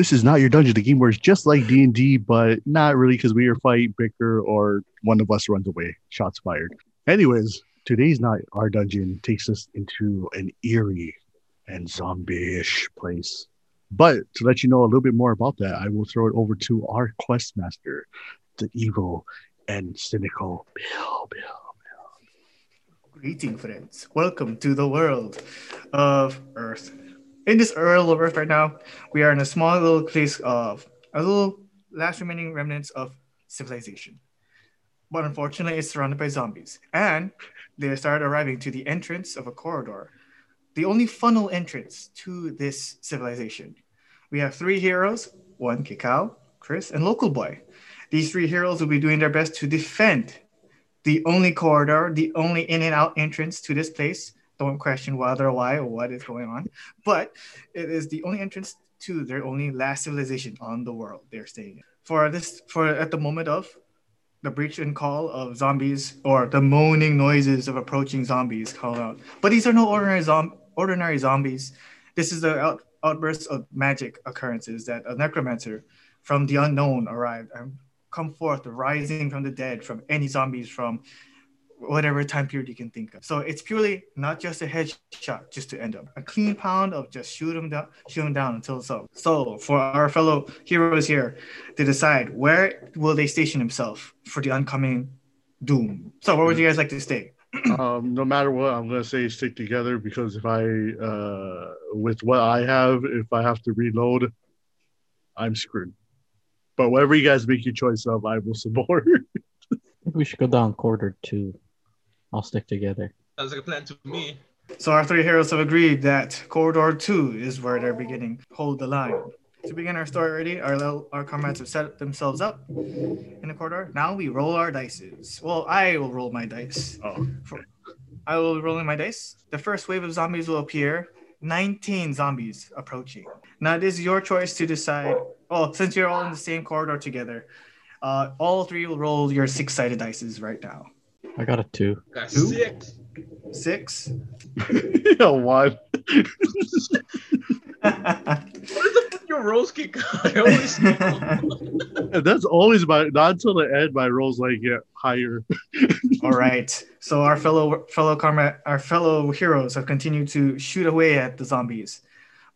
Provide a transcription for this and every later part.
This is not your dungeon. The game works just like D and D, but not really because we are fight, bicker, or one of us runs away. Shots fired. Anyways, today's not our dungeon takes us into an eerie and zombie-ish place. But to let you know a little bit more about that, I will throw it over to our quest master, the evil and cynical Bill. Bill. Greeting, friends. Welcome to the world of Earth. In this world of Earth right now, we are in a small little place of a little last remaining remnants of civilization. But unfortunately, it's surrounded by zombies. And they start arriving to the entrance of a corridor, the only funnel entrance to this civilization. We have three heroes one Kikau, Chris, and Local Boy. These three heroes will be doing their best to defend the only corridor, the only in and out entrance to this place. Don't question whether or why or what is going on, but it is the only entrance to their only last civilization on the world they're staying. For this, for at the moment of the breach and call of zombies or the moaning noises of approaching zombies call out. But these are no ordinary ordinary zombies. This is the out- outburst of magic occurrences that a necromancer from the unknown arrived and come forth, rising from the dead from any zombies from whatever time period you can think of. So it's purely not just a headshot just to end up. A clean pound of just shoot them down, shoot them down until so. So for our fellow heroes here to decide where will they station themselves for the oncoming doom. So where would you guys like to stay? um, no matter what, I'm gonna say stick together because if I, uh, with what I have, if I have to reload, I'm screwed. But whatever you guys make your choice of, I will support. I think we should go down quarter two. I'll stick together. Sounds like a plan to me. So our three heroes have agreed that corridor two is where they're beginning. Hold the line. To begin our story already, our little, our comrades have set themselves up in the corridor. Now we roll our dices. Well, I will roll my dice. oh, I will be rolling my dice. The first wave of zombies will appear. 19 zombies approaching. Now it is your choice to decide. Well, since you're all in the same corridor together, uh, all three will roll your six-sided dices right now. I got a two. Got Two? six. Six. yeah, one. What is the fuck your rose kick? I always And that's always my not until the end. My rolls like get higher. All right. So our fellow fellow karma our fellow heroes have continued to shoot away at the zombies,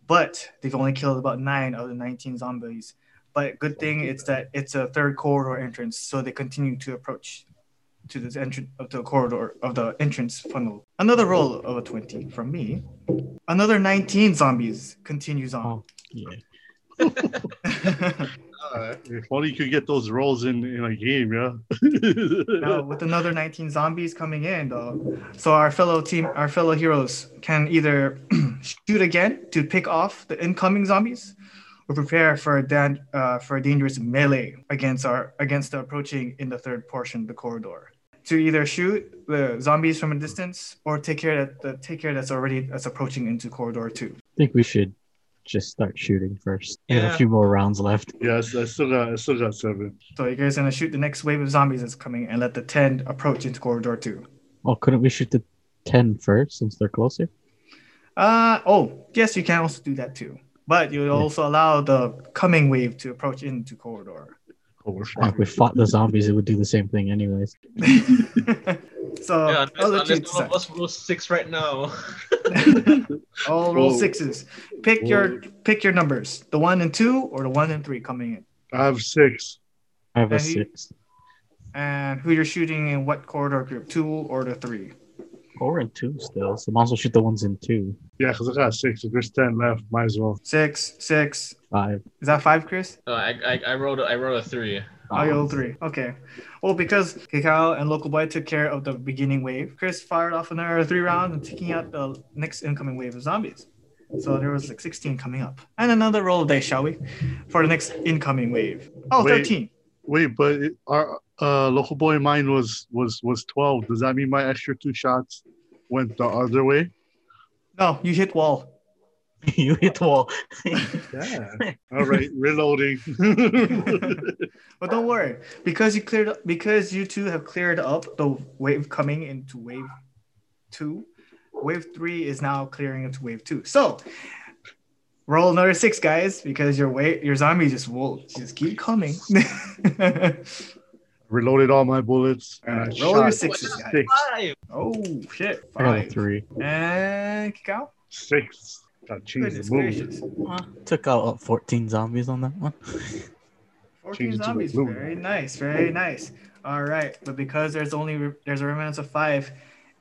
but they've only killed about nine of the nineteen zombies. But good thing it's that it's a third corridor entrance, so they continue to approach to this entrance of the corridor of the entrance funnel. Another roll of a twenty from me. Another nineteen zombies continues on. Oh, yeah. Uh, if only you could get those rolls in in a game, yeah. now with another 19 zombies coming in though so our fellow team our fellow heroes can either shoot again to pick off the incoming zombies or prepare for a dan- uh, for a dangerous melee against our against the approaching in the third portion of the corridor to either shoot the zombies from a distance or take care that the take care that's already that's approaching into corridor two I think we should just start shooting first. We have a few more rounds left. yes, I still got I still got seven. so you guys gonna shoot the next wave of zombies that's coming and let the 10 approach into corridor two Oh, couldn't we shoot the 10 first since they're closer? Uh oh, yes, you can also do that too. But you would also allow the coming wave to approach into corridor. Oh, we're I think we fought the zombies, it would do the same thing anyways. so yeah, I'll unless, let you unless one of us rolls six right now. All roll Whoa. sixes. Pick your pick your numbers. The one and two or the one and three coming in. I have six. I have a And you- six. And who you're shooting in what corridor group? Two or the three? Oh, we're two still, so might as well shoot the ones in two. Yeah, because I got six. If there's ten left, might as well. Six, six. Five. Is that five, Chris? Uh, I, I I rolled a, I rolled a three. Oh, you rolled three. Okay. Well, because Kakao and Local Boy took care of the beginning wave, Chris fired off another three rounds and taking out the next incoming wave of zombies. So there was like 16 coming up. And another roll of dice, shall we? For the next incoming wave. Oh, Wait. 13. Wait, but it, our uh, local boy mine was was was twelve. Does that mean my extra two shots went the other way? No, you hit wall. you hit wall. Yeah. All right, reloading. But don't worry, because you cleared because you two have cleared up the wave coming into wave two, wave three is now clearing into wave two. So roll another six, guys, because your way your zombies just will just keep coming. Reloaded all my bullets and I Alright, roll your shot sixes, guys. six. Five. Oh shit! I got a Five. three. And kick out. Six. Got Goodness cheese move. gracious. Took out uh, 14 zombies on that one. 14 Change it to a zombies. blue. Very nice. Very nice. All right, but because there's only there's a remnants of five,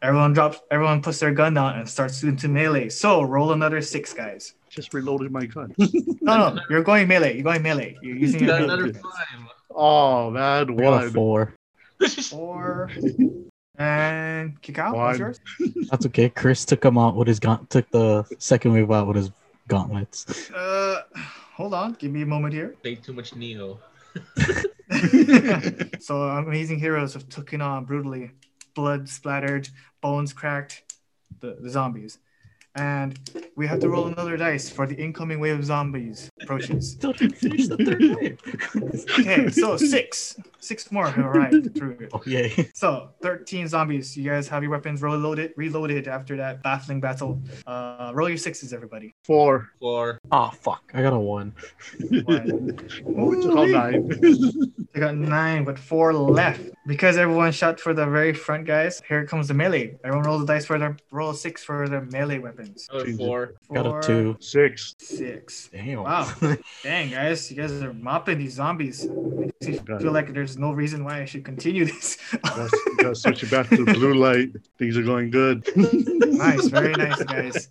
everyone drops. Everyone puts their gun down and starts into melee. So roll another six, guys. Just reloaded my gun. No, no, you're going melee. You're going melee. You're using your got melee. another five. Oh man, I got a one. four. Four. And kick out. What's yours? That's okay. Chris took him out with his gaunt. Took the second wave out with his gauntlets. Uh, hold on. Give me a moment here. Played too much Neo. so amazing heroes have taken on brutally, blood splattered, bones cracked, the, the zombies. And we have to roll another dice for the incoming wave of zombies approaches. Still didn't finish the third wave. Okay, so six. Six more have arrived through it. oh yay! So 13 zombies. You guys have your weapons reloaded reloaded after that baffling battle. Uh roll your sixes, everybody. Four. Four. Oh fuck! I got a one. One. Oh, we took all nine. They got nine, but four left. Because everyone shot for the very front guys, here comes the melee. Everyone roll the dice for their roll a six for their melee weapons. Another Change four. Got a two. Six. Six. Damn. Wow. Dang, guys, you guys are mopping these zombies. Makes me Got feel like there's no reason why I should continue this. Gotta, gotta switch it back to the blue light. Things are going good. nice, very nice, guys.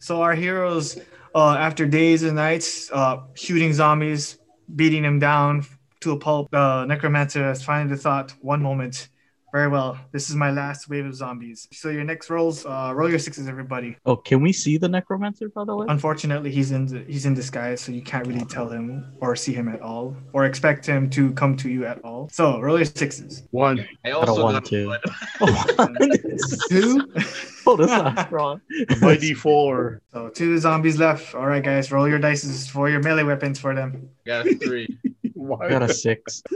so our heroes, uh, after days and nights, uh, shooting zombies, beating them down to a pulp, uh, Necromancer has finally thought, one moment. Very well. This is my last wave of zombies. So your next rolls, uh, roll your sixes, everybody. Oh, can we see the necromancer by the way? Unfortunately, he's in he's in disguise, so you can't really tell him or see him at all, or expect him to come to you at all. So roll your sixes. One. I Got a also one, got too. one. Oh, Two. oh that's not wrong. Mighty four. So two zombies left. All right, guys, roll your dice for your melee weapons for them. Got a three. Why? I got a six.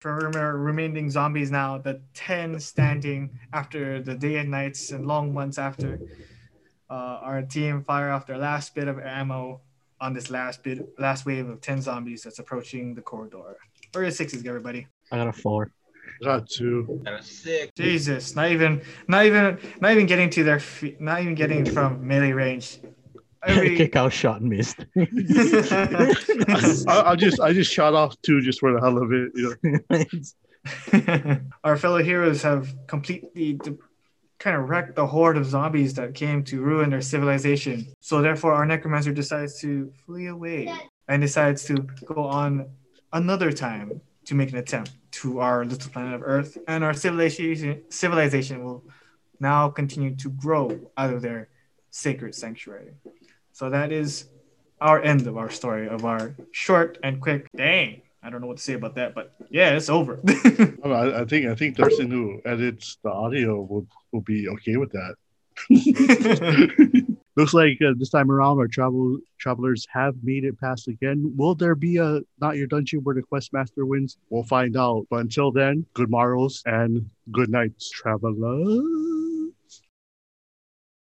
For rem- remaining zombies now, the 10 standing after the day and nights and long months after, uh, our team fire off their last bit of ammo on this last bit, last wave of 10 zombies that's approaching the corridor. Where are your sixes, everybody? I got a four. Got two. Got a six. Jesus, not even, not even, not even getting to their feet, not even getting from melee range. Every, Kick out shot and missed. I, I just I just shot off two just for the hell of it. You know? our fellow heroes have completely de- kind of wrecked the horde of zombies that came to ruin their civilization. So therefore, our necromancer decides to flee away and decides to go on another time to make an attempt to our little planet of Earth, and our civilization civilization will now continue to grow out of their sacred sanctuary. So that is our end of our story of our short and quick. Dang, I don't know what to say about that, but yeah, it's over. I, I think I think the person who edits the audio will will be okay with that. Looks like uh, this time around our travel travelers have made it past again. Will there be a not your dungeon where the quest master wins? We'll find out. But until then, good morrows and good nights, travelers.